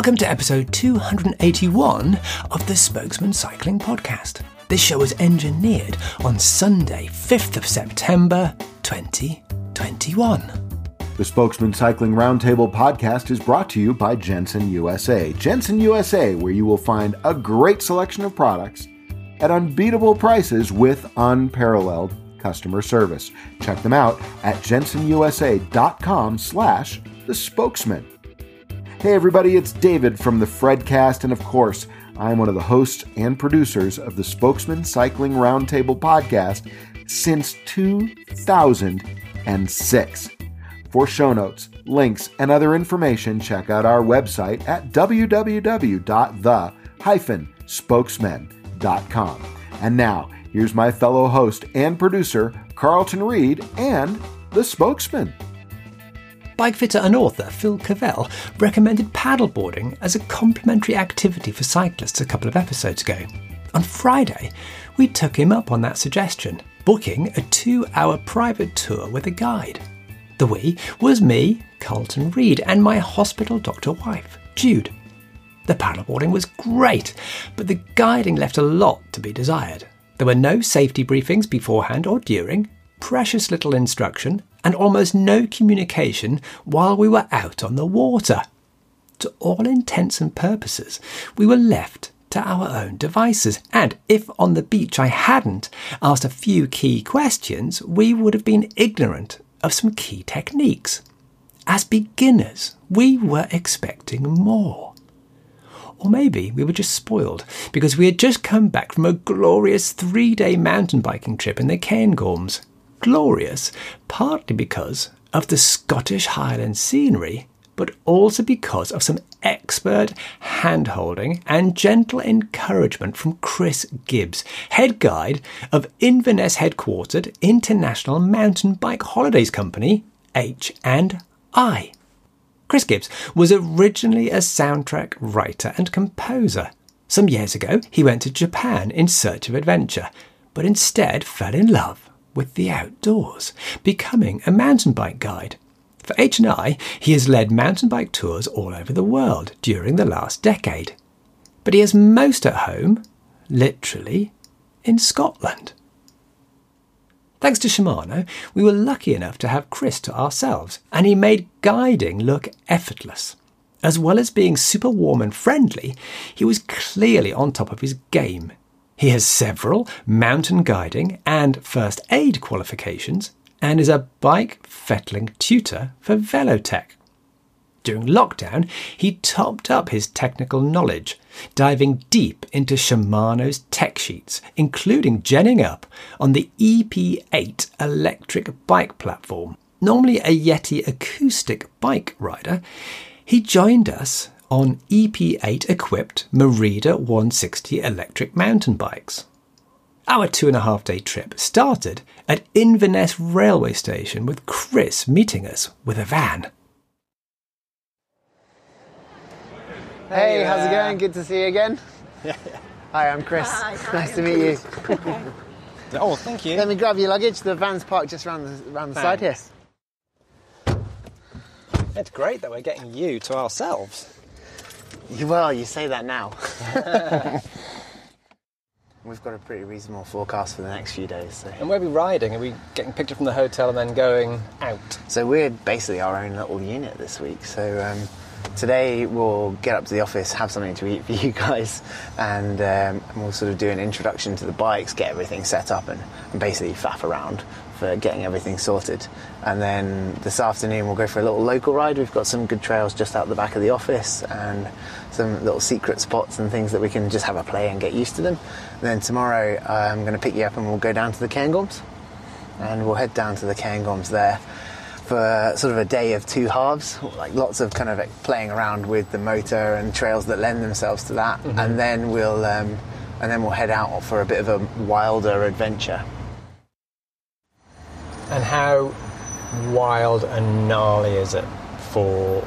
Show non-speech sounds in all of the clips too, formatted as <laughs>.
Welcome to episode 281 of the Spokesmen Cycling Podcast. This show was engineered on Sunday, 5th of September 2021. The Spokesmen Cycling Roundtable podcast is brought to you by Jenson USA. Jenson USA, where you will find a great selection of products at unbeatable prices with unparalleled customer service. Check them out at jensonusa.com slash the spokesmen. Hey everybody, it's David from the Fredcast, and of course, I'm one of the hosts and producers of the Spokesmen Cycling Roundtable podcast since 2006. For show notes, links, and other information, check out our website at www.the-spokesmen.com. And now, here's my fellow host and producer, Carlton Reid, and the spokesmen. Bike fitter and author Phil Cavell recommended paddleboarding as a complementary activity for cyclists a couple of episodes ago. On Friday, we took him up on that suggestion, booking a two hour private tour with a guide. The we was me, Carlton Reid, and my hospital doctor wife, Jude. The paddleboarding was great, but the guiding left a lot to be desired. There were no safety briefings beforehand or during, precious little instruction, and almost no communication while we were out on the water. To all intents and purposes, we were left to our own devices, and if on the beach I hadn't asked a few key questions, we would have been ignorant of some key techniques. As beginners, we were expecting more. Or maybe we were just spoiled because we had just come back from a glorious three day mountain biking trip in the Cairngorms. Glorious, partly because of the Scottish Highland scenery, but also because of some expert hand holding and gentle encouragement from Chris Gibbs, head guide of Inverness headquartered International Mountain Bike Holidays Company, H&I. Chris Gibbs was originally a soundtrack writer and composer. Some years ago, he went to Japan in search of adventure, but instead fell in love with the outdoors, becoming a mountain bike guide. For H&I, he has led mountain bike tours all over the world during the last decade. But he is most at home, literally, in Scotland. Thanks to Shimano, we were lucky enough to have Chris to ourselves, and he made guiding look effortless. As well as being super warm and friendly, he was clearly on top of his game. He has several mountain guiding and first aid qualifications and is a bike fettling tutor for Velotech. During lockdown, he topped up his technical knowledge, diving deep into Shimano's tech sheets, including genning up on the EP8 electric bike platform. Normally a Yeti acoustic bike rider, he joined us on EP8 equipped Merida 160 electric mountain bikes. Our two and a half day trip started at Inverness railway station with Chris meeting us with a van. Hey, how's it going? Good to see you again. <laughs> Hi, I'm Chris. Hi, hi, nice to I'm meet you. <laughs> Oh, thank you. Let me grab your luggage. The van's parked just around the, around the side here. It's great that we're getting you to ourselves. You- Well, you say that now. <laughs> <laughs> We've got a pretty reasonable forecast for the next few days. So. And where are we riding? Are we getting picked up from the hotel and then going out? So we're basically our own little unit this week. So um, today we'll get up to the office, have something to eat for <laughs> you guys, and, um, and we'll sort of do an introduction to the bikes, get everything set up, and, and basically faff around for getting everything sorted. And then this afternoon we'll go for a little local ride. We've got some good trails just out the back of the office and some little secret spots and things that we can just have a play and get used to them. And then tomorrow I'm going to pick you up and we'll go down to the Cairngorms and we'll head down to the Cairngorms there for sort of a day of two halves, like lots of kind of like playing around with the motor and trails that lend themselves to that, and then we'll um, and then we'll head out for a bit of a wilder adventure. And how wild and gnarly is it for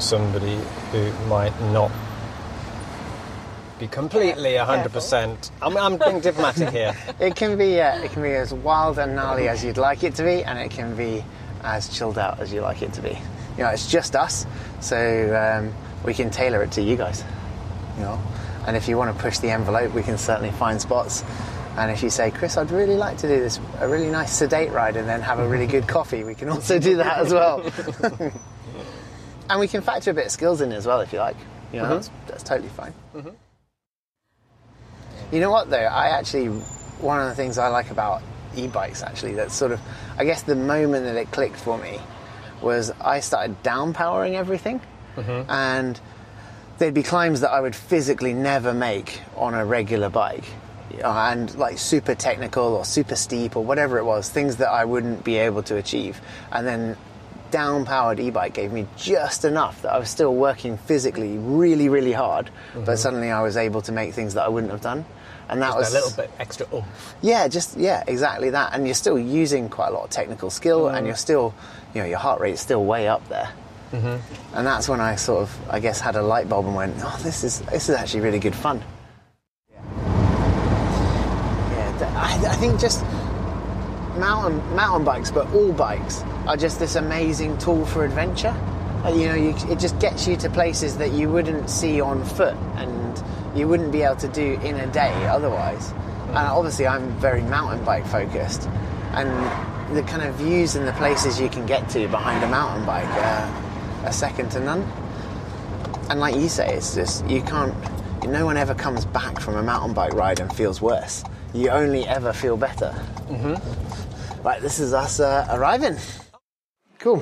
somebody who might not be completely 100%? I'm, I'm being diplomatic here. <laughs> It can be uh, it can be as wild and gnarly as you'd like it to be, and it can be as chilled out as you like it to be. You know, it's just us, so um, we can tailor it to you guys. You know, and if you want to push the envelope, we can certainly find spots. And if you say, Chris, I'd really like to do this a really nice sedate ride and then have a really good coffee, we can also do that as well. <laughs> and we can factor a bit of skills in as well if you like. You know, that's, that's totally fine. Mm-hmm. You know what though? I actually one of the things I like about e-bikes actually that's sort of I guess the moment that it clicked for me was I started down powering everything mm-hmm. and there'd be climbs that I would physically never make on a regular bike. And like super technical or super steep or whatever it was, things that I wouldn't be able to achieve. And then down powered e bike gave me just enough that I was still working physically really, really hard, but mm-hmm. suddenly I was able to make things that I wouldn't have done. And that was a little bit extra oomph. yeah, just yeah, exactly that. And you're still using quite a lot of technical skill, and mm. you're still, you know, your heart rate's still way up there. Mm-hmm. And that's when I sort of, I guess, had a light bulb and went, "Oh, this is this is actually really good fun." I, I think just mountain mountain bikes, but all bikes are just this amazing tool for adventure. Uh, You know, you, it just gets you to places that you wouldn't see on foot, and you wouldn't be able to do in a day otherwise. And obviously, I'm very mountain bike focused, and the kind of views and the places you can get to behind a mountain bike are, are second to none. And like you say, it's just you can't. No one ever comes back from a mountain bike ride and feels worse. You only ever feel better. Mm-hmm. Right, this is us uh, arriving. Cool.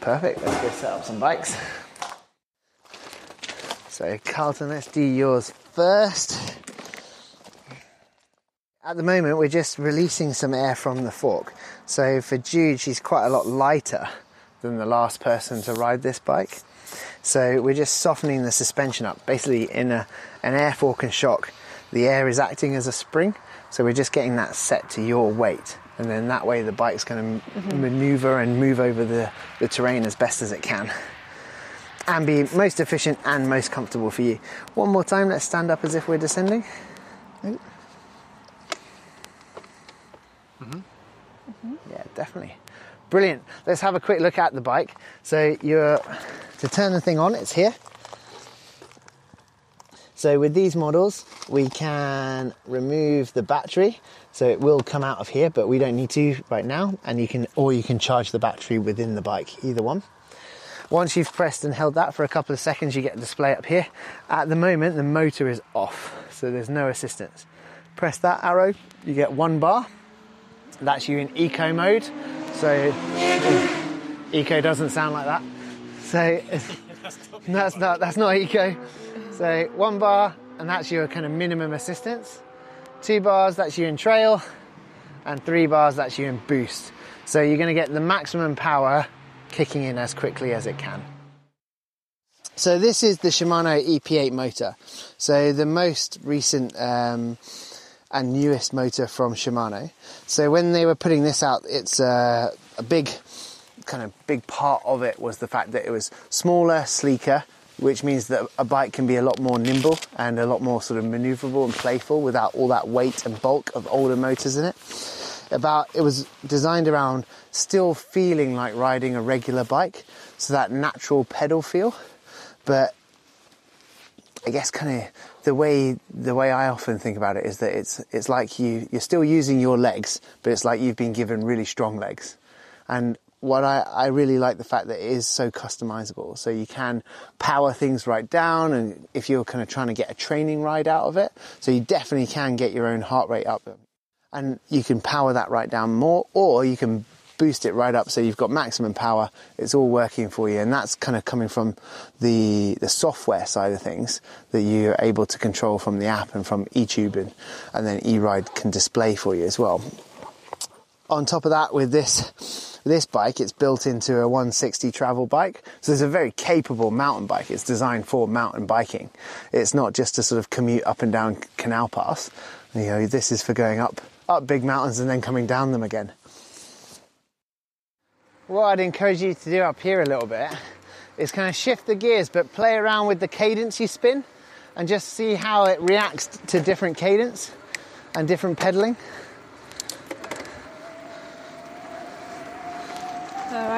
Perfect. Let's go set up some bikes. So, Carlton, let's do yours first. At the moment, we're just releasing some air from the fork. So, for Jude, she's quite a lot lighter than the last person to ride this bike. So, we're just softening the suspension up. Basically, in a, an air fork and shock, the air is acting as a spring. So, we're just getting that set to your weight. And then that way, the bike's going to maneuver and move over the, the terrain as best as it can and be most efficient and most comfortable for you. One more time, let's stand up as if we're descending. mm-hmm. Mm-hmm. Yeah, definitely. Brilliant. Let's have a quick look at the bike. So you're to turn the thing on, it's here. So with these models, we can remove the battery. So it will come out of here, but we don't need to right now. And you can, or you can charge the battery within the bike, either one. Once you've pressed and held that for a couple of seconds, you get a display up here. At the moment, the motor is off, so there's no assistance. Press that arrow, you get one bar. That's you in eco mode. So, eco doesn't sound like that. So, <laughs> that's not that's not eco. So one bar, and that's your kind of minimum assistance. Two bars, that's you in trail, and three bars, that's you in boost. So you're going to get the maximum power kicking in as quickly as it can. So this is the Shimano EP8 motor. So the most recent um, and newest motor from Shimano. So when they were putting this out, it's uh, a big kind of big part of it was the fact that it was smaller, sleeker, which means that a bike can be a lot more nimble and a lot more sort of maneuverable and playful without all that weight and bulk of older motors in it. About it was designed around still feeling like riding a regular bike, so that natural pedal feel, but I guess kind of the way the way I often think about it is that it's it's like you you're still using your legs, but it's like you've been given really strong legs. And what I, I really like the fact that it is so customizable. So you can power things right down and if you're kind of trying to get a training ride out of it, so you definitely can get your own heart rate up. And you can power that right down more or you can boost it right up so you've got maximum power. It's all working for you, and that's kind of coming from the the software side of things that you're able to control from the app and from eTube, and, and then eRide can display for you as well. On top of that, with this this bike, it's built into a 160 travel bike, so it's a very capable mountain bike. It's designed for mountain biking. It's not just to sort of commute up and down canal paths. You know, this is for going up up big mountains and then coming down them again. What I'd encourage you to do up here a little bit is kind of shift the gears, but play around with the cadence you spin and just see how it reacts to different cadence and different pedaling.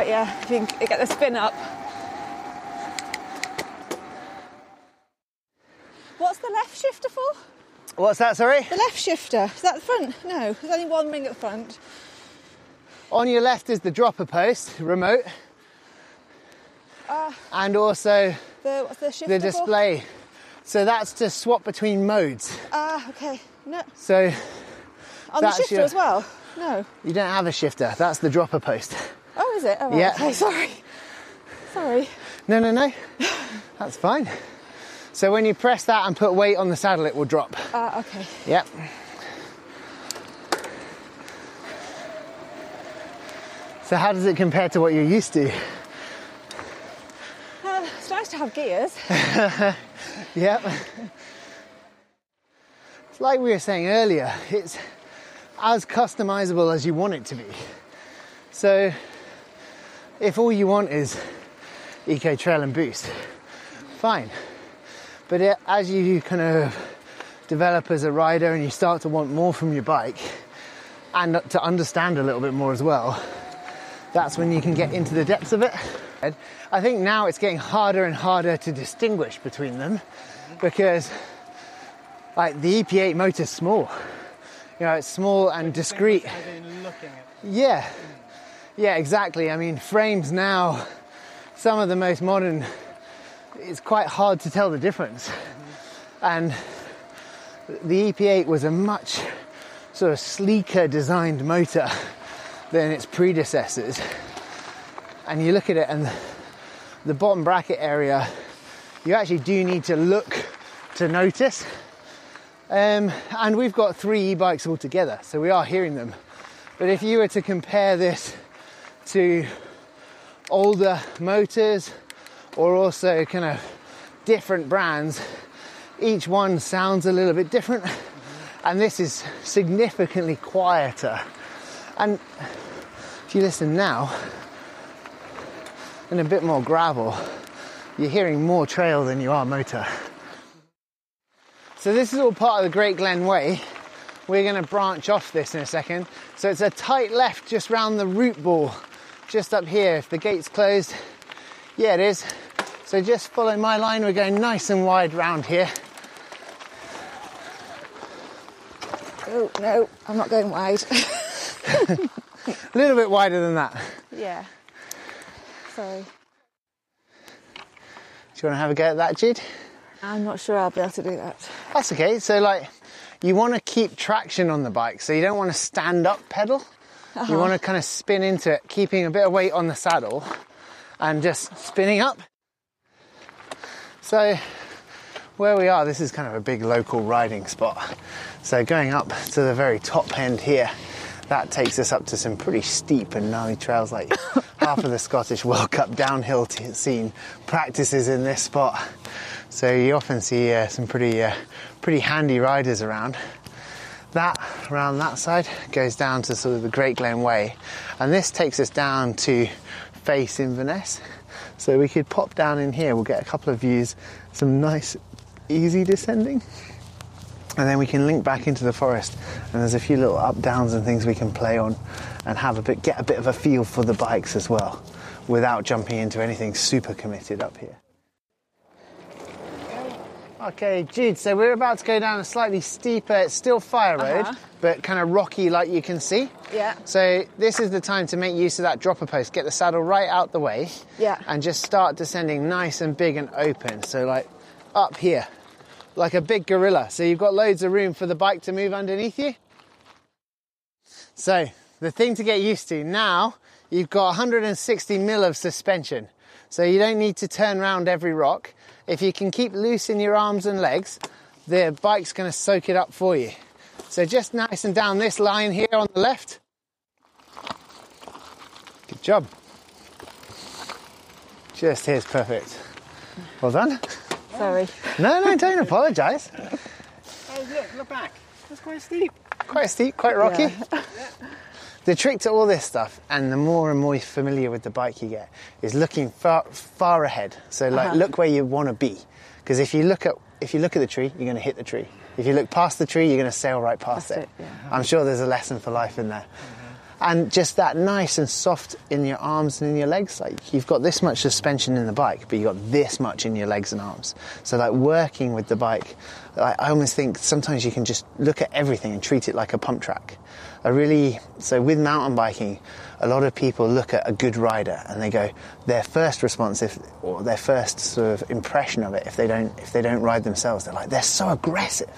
Yeah, if you can get the spin up. What's the left shifter for? What's that, sorry? The left shifter. Is that the front? No, there's only one ring at the front. On your left is the dropper post remote. and also The what's the shifter the for? display. So that's to swap between modes. Ah, okay. No, So on the shifter your- as well. No. you don't have a shifter, that's the dropper post. Oh, is it? Oh, right, Yeah. Okay, sorry. Sorry. No, no, no. That's fine. So when you press that and put weight on the saddle, it will drop. Ah, okay. Yep. So how does it compare to what you're used to? Uh, it's nice to have gears. <laughs> Yep. It's like we were saying earlier, it's as customizable as you want it to be. So if all you want is eco trail and boost, fine. But it, as you kind of develop as a rider and you start to want more from your bike and to understand a little bit more as well, that's when you can get into the depths of it. I think now it's getting harder and harder to distinguish between them because like the EP8 motor's small. You know, it's small and discreet. Yeah. Yeah, exactly. I mean, frames now, some of the most modern, it's quite hard to tell the difference. And the EP8 was a much sort of sleeker designed motor than its predecessors. And you look at it, and the bottom bracket area, you actually do need to look to notice. Um, and we've got three e-bikes altogether, so we are hearing them. But if you were to compare this to older motors or also kind of different brands, each one sounds a little bit different. And this is significantly quieter. And if you listen now, and a bit more gravel, you're hearing more trail than you are motor. So this is all part of the Great Glen Way. We're going to branch off this in a second. So it's a tight left just round the root ball, just up here. If the gate's closed, yeah, it is. So just follow my line. We're going nice and wide round here. Oh, no, I'm not going wide. <laughs> A little bit wider than that. yeah. Sorry. Do you want to have a go at that, Jude? I'm not sure I'll be able to do that. That's okay. So, like, you want to keep traction on the bike, so you don't want to stand up pedal. You want to kind of spin into it, keeping a bit of weight on the saddle and just spinning up. So, where we are, this is kind of a big local riding spot. So, going up to the very top end here, that takes us up to some pretty steep and gnarly trails. Like <laughs> half of the Scottish World Cup downhill scene practices in this spot. So you often see uh, some pretty, uh, pretty handy riders around. That around that side goes down to sort of the Great Glen Way, and this takes us down to Face Inverness. So we could pop down in here. We'll get a couple of views, some nice, easy descending, and then we can link back into the forest. And there's a few little up downs and things we can play on, and have a bit, get a bit of a feel for the bikes as well, without jumping into anything super committed up here. Okay, Jude, so we're about to go down a slightly steeper, it's still fire road, Uh-huh. but kind of rocky like you can see. Yeah. So this is the time to make use of that dropper post, get the saddle right out the way. Yeah. And just start descending nice and big and open. So like up here, like a big gorilla. So you've got loads of room for the bike to move underneath you. So the thing to get used to now, you've got 160 mil of suspension. So you don't need to turn around every rock. If you can keep loose in your arms and legs, the bike's going to soak it up for you. So just nice and down this line here on the left. Good job. Just here's perfect. Well done. Sorry. No, no, don't apologise. Oh, look, look back. That's quite steep. Quite steep, quite rocky. The trick to all this stuff, and the more and more you're familiar with the bike you get, is looking far, far ahead. So, like, Uh-huh. look where you want to be. Because if you look at if you look at the tree, you're going to hit the tree. If you look past the tree, you're going to sail right past Past it. it, yeah. I'm sure there's a lesson for life in there. and just that nice and soft in your arms and in your legs. Like you've got this much suspension in the bike, but you've got this much in your legs and arms. So like working with the bike, I I almost think sometimes you can just look at everything and treat it like a pump track. I really so with mountain biking, a lot of people look at a good rider and they go their first response if or their first sort of impression of it if they don't if they don't ride themselves they're like they're so aggressive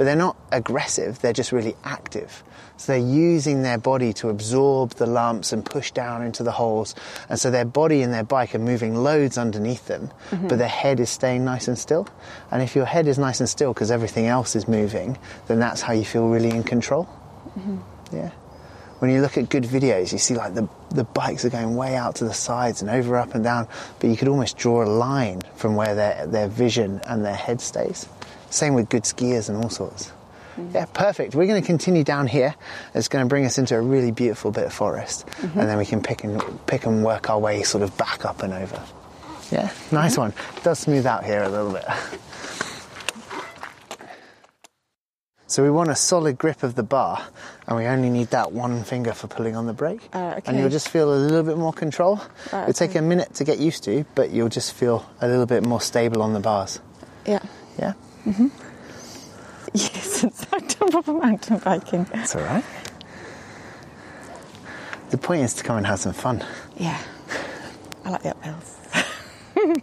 but they're not aggressive, they're just really active. So they're using their body to absorb the lumps and push down into the holes. And so their body and their bike are moving loads underneath them, mm-hmm. but their head is staying nice and still. And if your head is nice and still because everything else is moving, then that's how you feel really in control. Mm-hmm. Yeah. When you look at good videos, you see like the, the bikes are going way out to the sides and over, up and down, but you could almost draw a line from where their, their vision and their head stays. Same with good skiers and all sorts. Mm. Yeah, perfect. We're going to continue down here. It's going to bring us into a really beautiful bit of forest, mm-hmm. and then we can pick and pick and work our way sort of back up and over. Yeah, nice mm-hmm. one. It does smooth out here a little bit. <laughs> So we want a solid grip of the bar, and we only need that one finger for pulling on the brake. Uh, And you'll just feel a little bit more control. Right, It'll take a minute to get used to, but you'll just feel a little bit more stable on the bars. Yeah. Yeah, Mm-hmm. <laughs> Yes, it's done proper mountain biking. that's all right. The point is to come and have some fun. Yeah. I like the uphills.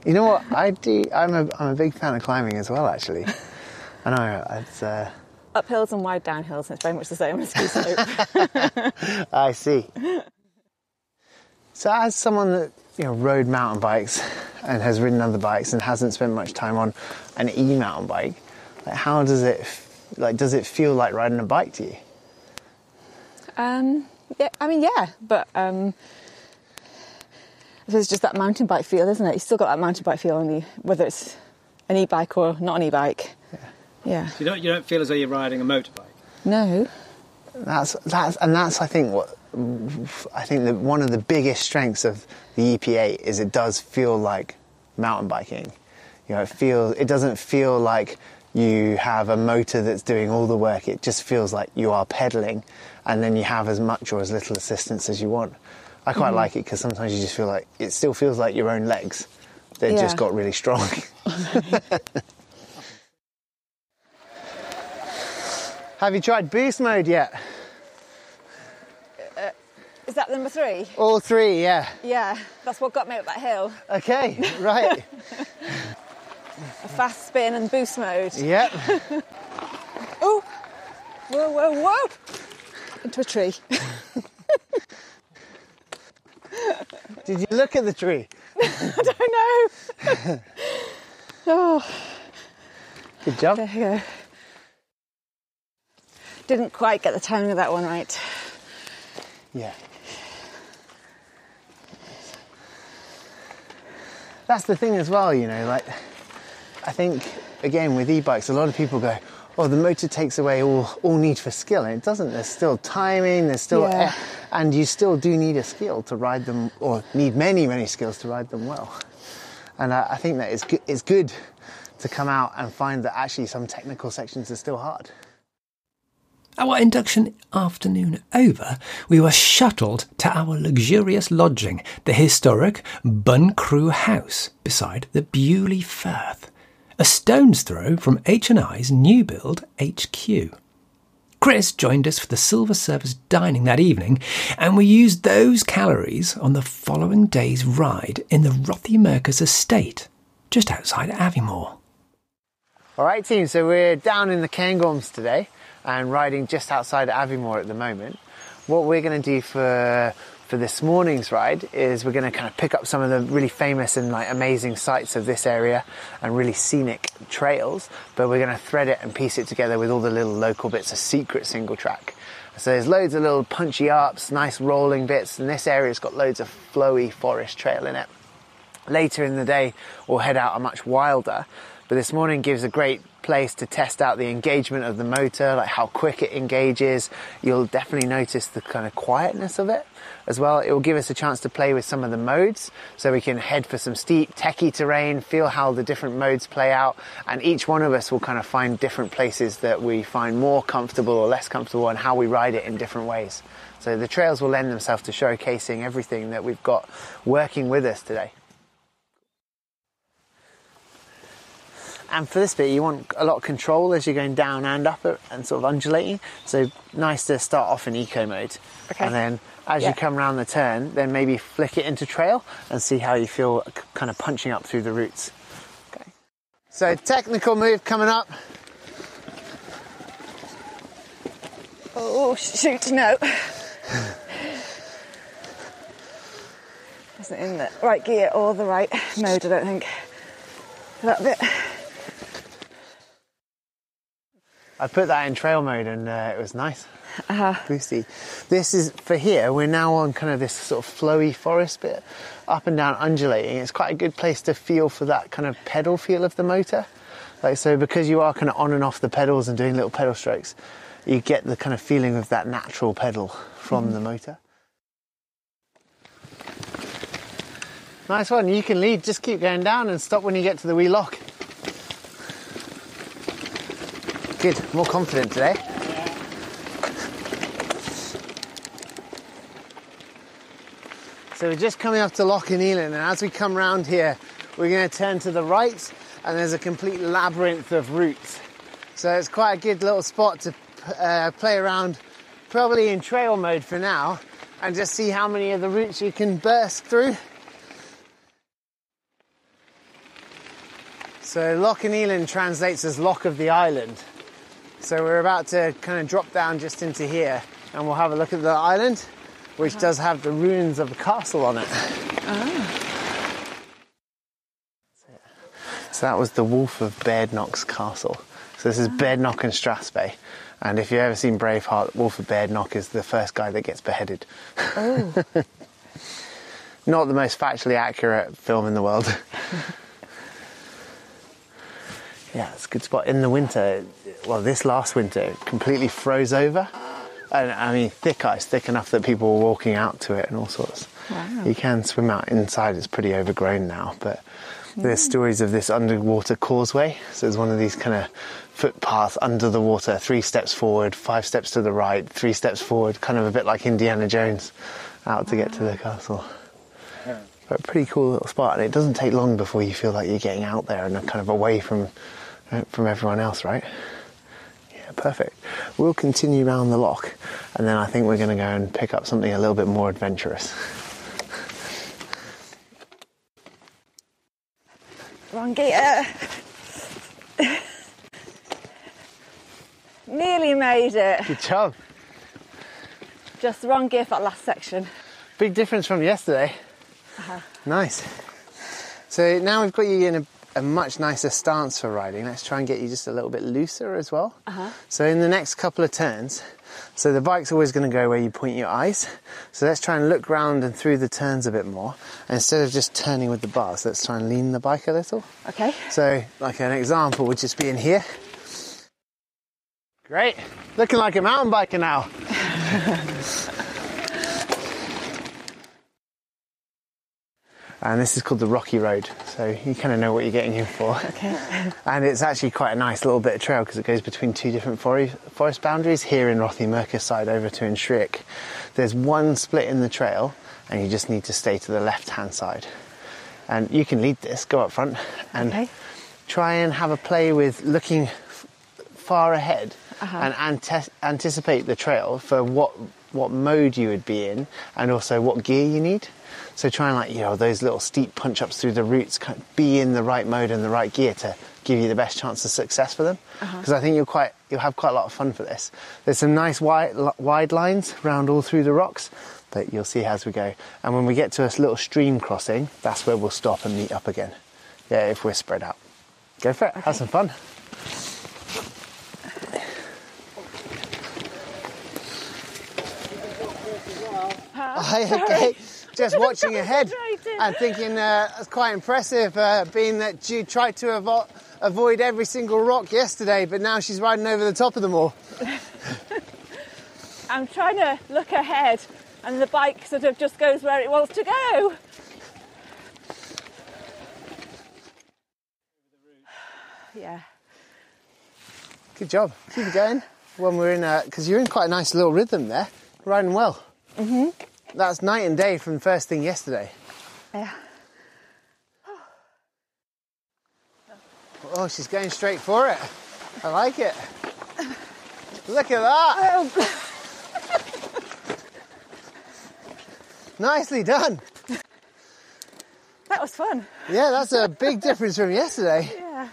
<laughs> You know what? I do. I'm a, I'm a big fan of climbing as well, actually. I know. It's, uh, Uphills and wide downhills, and it's very much the same as ski slope. <laughs> I see. So, as someone that you know rode mountain bikes and has ridden other bikes and hasn't spent much time on an e-mountain bike, like how does it like? Does it feel like riding a bike to you? um, yeah, I mean, yeah, but um, there's just that mountain bike feel, isn't it? You still got that mountain bike feel, on you, whether it's an e-bike or not an e-bike. Yeah. You don't, you don't feel as though you're riding a motorbike. No. That's that's and that's I think what I think that one of the biggest strengths of the EP8 is it does feel like mountain biking. You know, it feels it doesn't feel like you have a motor that's doing all the work. It just feels like you are pedaling, and then you have as much or as little assistance as you want. I quite mm-hmm. like it because sometimes you just feel like it still feels like your own legs. They Yeah. just got really strong. <laughs> <laughs> have you tried boost mode yet? Is that number three? All three, yeah. Yeah, that's what got me up that hill. Okay, right. <laughs> A fast spin and boost mode. yep. <laughs> Oh, whoa, whoa, whoa! Into a tree. <laughs> Did you look at the tree? I don't know. oh, Good job. there you go. Didn't quite get the timing of that one right. Yeah. That's the thing as well, you know, like I think again with e-bikes a lot of people go, Oh, the motor takes away all, all need for skill and it doesn't. There's still timing, there's still Yeah. and you still do need a skill to ride them or need many, many skills to ride them well. And I, I think that it's good, it's good to come out and find that actually some technical sections are still hard. Our induction afternoon over, we were shuttled to our luxurious lodging, the historic Buncrew House beside the Beauly Firth, a stone's throw from H&I's new build HQ. Chris joined us for the silver service dining that evening, and we used those calories on the following day's ride in the Rothy Rothiemurchus estate, just outside Aviemore. All right, team. So we're down in the Cairngorms today and riding just outside Aviemore at the moment. What we're going to do for for this morning's ride is we're going to kind of pick up some of the really famous and like amazing sights of this area and really scenic trails, but we're going to thread it and piece it together with all the little local bits of secret single track. So there's loads of little punchy ups, nice rolling bits, and this area's got loads of flowy forest trail in it later in the day we'll head out a much wilder But this morning gives a great place to test out the engagement of the motor, like how quick it engages. You'll definitely notice the kind of quietness of it as well. It will give us a chance to play with some of the modes so we can head for some steep, techie terrain, feel how the different modes play out, and each one of us will kind of find different places that we find more comfortable or less comfortable and how we ride it in different ways. So the trails will lend themselves to showcasing everything that we've got working with us today. And for this bit, you want a lot of control as you're going down and up and sort of undulating. So nice to start off in eco mode. Okay. And then as Yeah. you come around the turn, then maybe flick it into trail and see how you feel kind of punching up through the roots. Okay. So technical move coming up. Oh, shoot, no. <laughs> Wasn't in the right gear or the right mode, I don't think. For that bit. I put that in trail mode and uh, it was nice. Uh-huh. Boosty. This is for here. We're now on kind of this sort of flowy forest bit, up and down undulating. It's quite a good place to feel for that kind of pedal feel of the motor. Like so, because you are kind of on and off the pedals and doing little pedal strokes, you get the kind of feeling of that natural pedal from the motor. Nice one. You can lead. Just keep going down and stop when you get to the wee lock. Good. More confident today. So we're just coming up to Loch and and as we come round here, we're going to turn to the right, and there's a complete labyrinth of routes. So it's quite a good little spot to uh, play around, probably in trail mode for now, and just see how many of the routes you can burst through. So Loch and translates as Loch of the Island. So we're about to kind of drop down just into here, and we'll have a look at the island, which uh-huh. does have the ruins of a castle on it. Ah. So that was the Wolf of Badenoch's castle. So this is ah. Badenoch and Strathspey. And if you've ever seen Braveheart, Wolf of Badenoch is the first guy that gets beheaded. Oh. <laughs> Not the most factually accurate film in the world. <laughs> yeah, it's a good spot. In the winter, well, this last winter, it completely froze over. And I mean, thick ice, thick enough that people were walking out to it and all sorts. Wow. You can swim out inside, it's pretty overgrown now, but there's stories of this underwater causeway. So there's one of these kind of footpaths under the water, three steps forward, five steps to the right, three steps forward, kind of a bit like Indiana Jones out to get to the castle. But a pretty cool little spot, and it doesn't take long before you feel like you're getting out there and kind of away from Uh, from everyone else, right? Yeah, perfect. We'll continue round the lock, and then I think we're going to go and pick up something a little bit more adventurous. Wrong gear. Uh. Nearly made it. Good job. Just the wrong gear for that last section. Big difference from yesterday. Uh-huh. Nice. So now we've got you in a, a much nicer stance for riding. Let's try and get you just a little bit looser as well. Uh-huh. So in the next couple of turns, so the bike's always going to go where you point your eyes. So let's try and look round and through the turns a bit more. And instead of just turning with the bars, let's try and lean the bike a little. Okay. So, like an example would just be in here. Great. Looking like a mountain biker now. <laughs> and this is called the Rocky Road, so you kind of know what you're getting in for. Okay. <laughs> And it's actually quite a nice little bit of trail because it goes between two different forest, boundaries here in Rothy side over to Inshriach. There's one split in the trail, and you just need to stay to the left hand side. And you can lead this, go up front, and Okay. try and have a play with looking f- far ahead Uh-huh. and ante- anticipate the trail for what what mode you would be in and also what gear you need. So try and like you know those little steep punch ups through the roots, kind of be in the right mode and the right gear to give you the best chance of success for them. Uh-huh. Because I think you'll quite you'll have quite a lot of fun for this. There's some nice wide wide lines round all through the rocks. But you'll see as we go. And when we get to a little stream crossing, that's where we'll stop and meet up again. Yeah, if we're spread out. Go for it. Have some fun. okay. Just <laughs> watching ahead and thinking uh, that's quite impressive, uh, being that you tried to avo- avoid every single rock yesterday, but now she's riding over the top of them all. <laughs> I'm trying to look ahead, and the bike sort of just goes where it wants to go. <sighs> Yeah. Good job. Keep it going. When we're in because you're in quite a nice little rhythm there, riding well. Mm-hmm. That's night and day from first thing yesterday. Yeah. Oh, she's going straight for it. I like it. Look at that. Oh, <laughs> Nicely done. that was fun. Yeah, that's a big difference from yesterday. Yeah.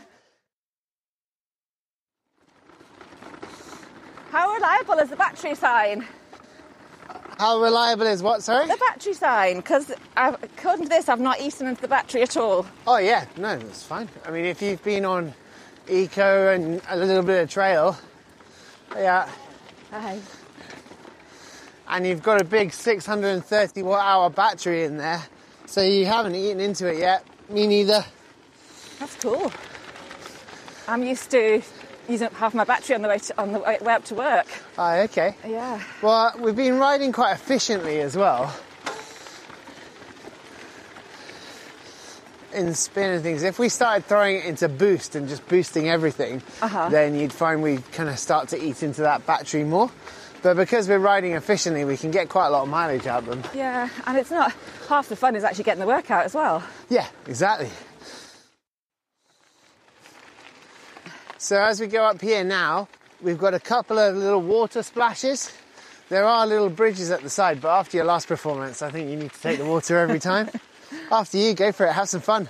How reliable is the battery sign? How reliable is what, sorry? The battery sign, because according to this, I've not eaten into the battery at all. Oh, yeah, no, that's fine. I mean, if you've been on eco and a little bit of trail, yeah, Aye. and you've got a big 630 watt hour battery in there, so you haven't eaten into it yet. Me neither. That's cool. I'm used to using up half my battery on the way to, on the way, up to work. Ah, okay. Yeah. Well, we've been riding quite efficiently as well. In spin and things. If we started throwing it into boost and just boosting everything, Uh-huh. then you'd find we kind of start to eat into that battery more. But because we're riding efficiently, we can get quite a lot of mileage out of them. Yeah, and it's not half the fun is actually getting the workout as well. Yeah, exactly. So as we go up here now, we've got a couple of little water splashes. There are little bridges at the side, but after your last performance, I think you need to take the water every time. <laughs> after you, go for it, have some fun.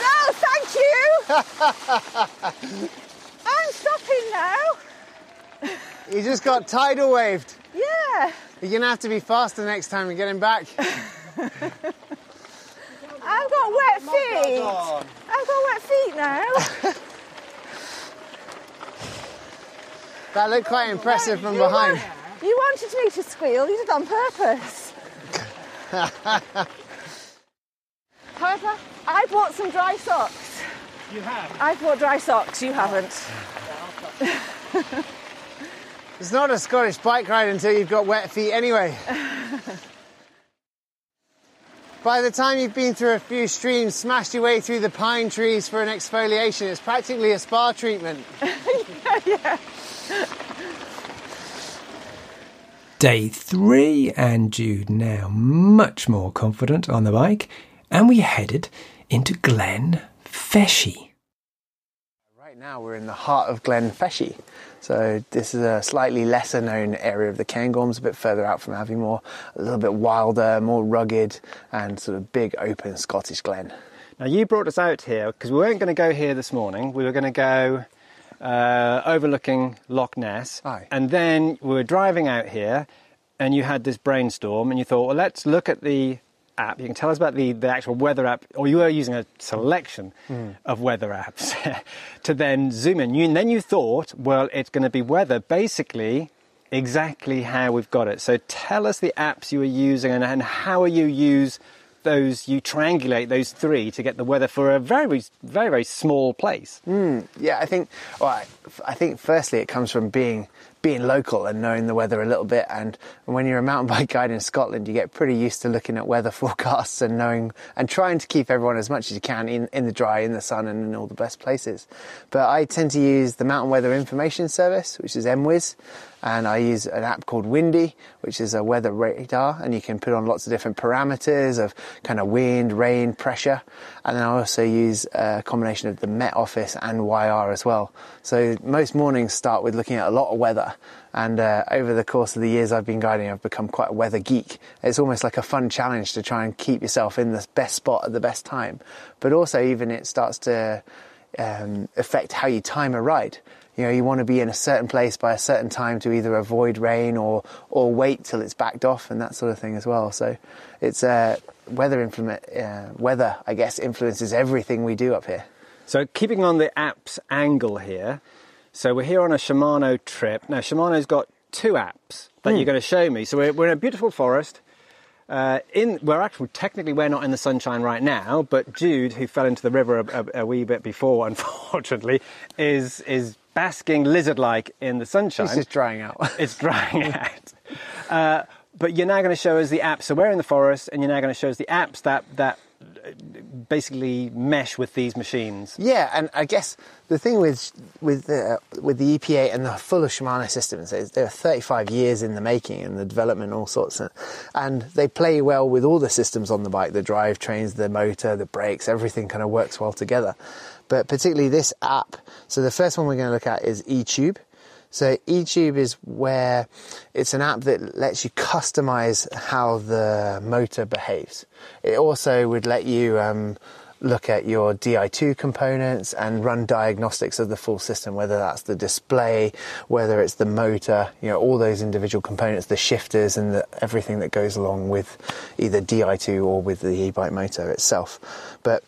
No, thank you. <laughs> I'm stopping now. You just got tidal waved. Yeah, You're gonna have to be faster next time you're getting back. <laughs> I've got wet feet. I've got wet feet now. <laughs> That looked quite impressive from behind. You wanted me to squeal. You did it on purpose. <laughs> However, I bought some dry socks. You have? I bought dry socks. You haven't. It's not a Scottish bike ride until you've got wet feet anyway. <laughs> By the time you've been through a few streams, smashed your way through the pine trees for an exfoliation, it's practically a spa treatment. <laughs> yeah, yeah. Day three, and Jude now much more confident on the bike, and we headed into Glen Feshie. Right now we're in the heart of Glen Feshie. So this is a slightly lesser known area of the Cairngorms, a bit further out from Aviemore, a little bit wilder, more rugged, and sort of big open Scottish glen. Now you brought us out here because we weren't going to go here this morning. We were going to go uh, overlooking Loch Ness, Aye. and then we were driving out here, and you had this brainstorm, and you thought, well, let's look at the app. You can tell us about the, the actual weather app, or you were using a selection hmm. of weather apps <laughs> to then zoom in. You, and then you thought, well, it's going to be weather, basically exactly how we've got it. So tell us the apps you were using and, and how you use those, you triangulate those three to get the weather for a very, very, very small place. Hmm. Yeah, I think. Well, I, I think firstly it comes from being being local and knowing the weather a little bit. And when you're a mountain <laughs> bike guide in Scotland, you get pretty used to looking at weather <laughs> forecasts and knowing and trying to keep everyone as much as you can in, in the dry, in the sun, and in all the best places. But I tend to use the Mountain Weather Information Service, which is MWIS. And I use an app called Windy, which is a weather radar, and you can put on lots of different parameters of kind of wind, rain, pressure. And then I also use a combination of the Met Office and YR as well. So most mornings start with looking at a lot of weather. And uh, over the course of the years I've been guiding, I've become quite a weather geek. It's almost like a fun challenge to try and keep yourself in the best spot at the best time. But also, even it starts to um, affect how you time a ride. You know, you want to be in a certain place by a certain time to either avoid rain or or wait till it's backed off and that sort of thing as well. So, it's uh, weather implement uh, weather, I guess, influences everything we do up here. So keeping on the apps angle here, so we're here on a Shimano trip. Now Shimano's got two apps that you're going to show me. So we're, we're in a beautiful forest, Uh, in we're actually technically we're not in the sunshine right now, but Jude, who fell into the river a, a, a wee bit before, <laughs> unfortunately, is is basking lizard-like in the sunshine. It's just drying out. <laughs> it's drying out. Uh, but you're now going to show us the apps. So we're in the forest, and you're now going to show us the apps that that uh, basically mesh with these machines. Yeah, and I guess the thing with with the with the EP8 and the full of Shimano systems is they're 35 years in the making and the development, all sorts, of, and they play well with all the systems on the bike: the drive trains, the motor, the brakes, everything kind of works well together. But particularly this app. So the first one we're going to look at is eTube. So eTube is where it's an app that lets you customize how the motor behaves. It also would let you um, look at your Di2 components and run diagnostics of the full system, whether that's the display, whether it's the motor, you know, all those individual components, the shifters and the, everything that goes along with either Di2 or with the e-bike motor itself. But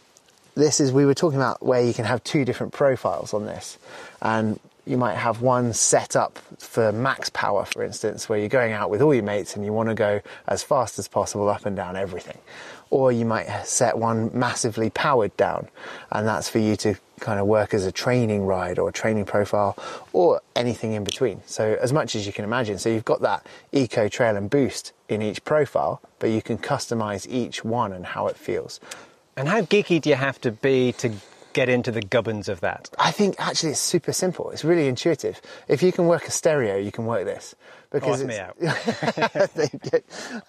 this is, we were talking about where you can have two different profiles on this. And you might have one set up for max power, for instance, where you're going out with all your mates and you want to go as fast as possible up and down everything. Or you might set one massively powered down, and that's for you to kind of work as a training ride or a training profile or anything in between. So, as much as you can imagine. So, you've got that eco trail and boost in each profile, but you can customize each one and how it feels. And how geeky do you have to be to get into the gubbins of that? I think actually it's super simple. It's really intuitive. If you can work a stereo, you can work this because oh, me out. <laughs>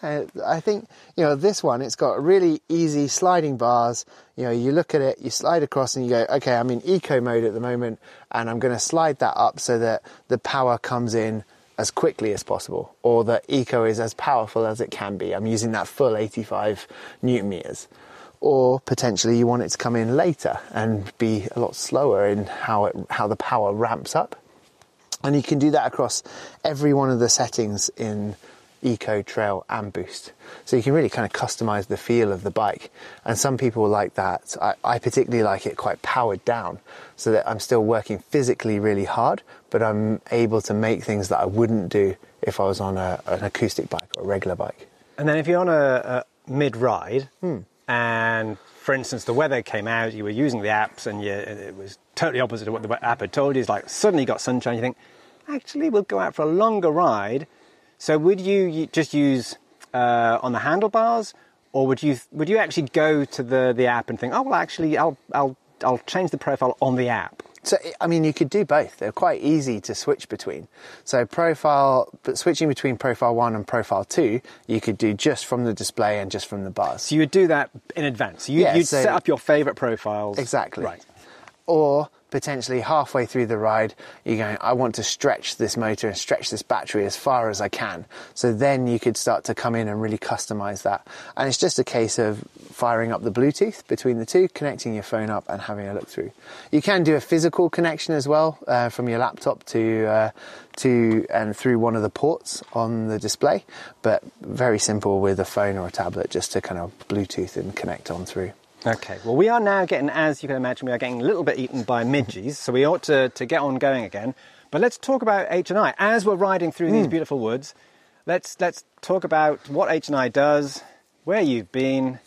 uh, I think you know this one. It's got really easy sliding bars. You know, you look at it, you slide across, and you go, okay, I'm in eco mode at the moment, and I'm going to slide that up so that the power comes in as quickly as possible, or that eco is as powerful as it can be. I'm using that full 85 newton meters or potentially you want it to come in later and be a lot slower in how it, how the power ramps up. And you can do that across every one of the settings in Eco, Trail, and Boost. So you can really kind of customize the feel of the bike. And some people like that. I, I particularly like it quite powered down so that I'm still working physically really hard, but I'm able to make things that I wouldn't do if I was on a, an acoustic bike or a regular bike. And then if you're on a, a mid ride, hmm and for instance, the weather came out, you were using the apps, and you, it was totally opposite of what the app had told you. It's like suddenly you got sunshine, you think, actually, we'll go out for a longer ride. So would you just use uh, on the handlebars, or would you would you actually go to the, the app and think, oh well, actually, I'll I'll I'll change the profile on the app? So, I mean, you could do both. They're quite easy to switch between. So, profile, but switching between profile one and profile two, you could do just from the display and just from the bars. So, you would do that in advance. You, would so, set up your favorite profiles. Exactly. Right. Or potentially halfway through the ride, you're going, I want to stretch this motor and stretch this battery as far as I can. So then you could start to come in and really customize that. And it's just a case of firing up the Bluetooth between the two, connecting your phone up and having a look through. You can do a physical connection as well uh, from your laptop to, uh, to and through one of the ports on the display, but very simple with a phone or a tablet just to kind of Bluetooth and connect on through. Okay, well, we are now getting, as you can imagine, we are getting a little bit eaten by midges, so we ought to, to get on going again. But let's talk about H&I. As we're riding through mm. these hmm. beautiful woods, let's, let's talk about what H&I does, where you've been,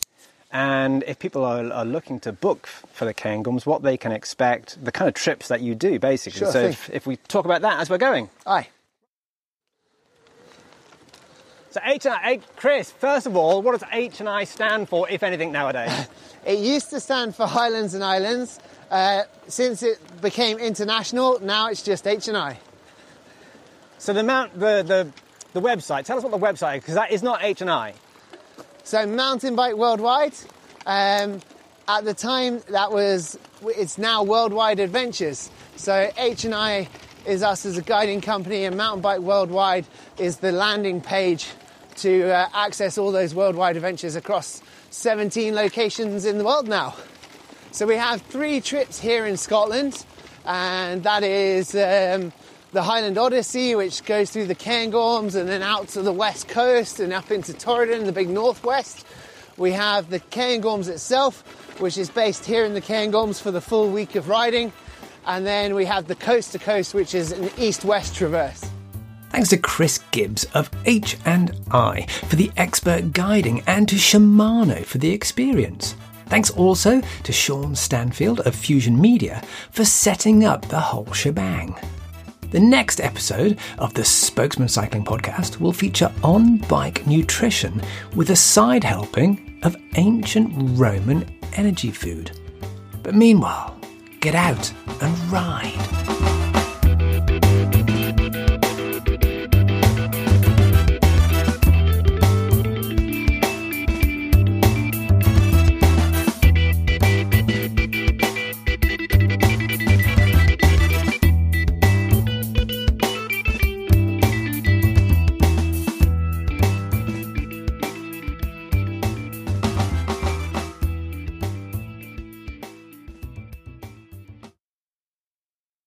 and if people are, are looking to book for the Cairngorms, what they can expect, the kind of trips that you do, basically. Sure so if, if, we talk about that as we're going. Aye. So H and I, Chris. First of all, what does H and I stand for, if anything, nowadays? <laughs> it used to stand for Highlands and Islands. Uh, since it became international, now it's just H and I. So the mount, the the the website. Tell us what the website is, because that is not H and I. So Mountain Bike Worldwide. Um, at the time, that was it's now Worldwide Adventures. So H and I is us as a guiding company, and Mountain Bike Worldwide is the landing page to uh, access all those worldwide adventures across 17 locations in the world now. So we have three trips here in Scotland, and that is um, the Highland Odyssey, which goes through the Cairngorms and then out to the west coast and up into Torridon, the big northwest. We have the Cairngorms itself, which is based here in the Cairngorms for the full week of riding. And then we have the coast to coast, which is an east west traverse. Thanks to Chris Gibbs of H&I for the expert guiding and to Shimano for the experience. Thanks also to Sean Stanfield of Fusion Media for setting up the whole shebang. The next episode of the Spokesmen Cycling Podcast will feature on bike nutrition with a side helping of ancient Roman energy food. But meanwhile, get out and ride.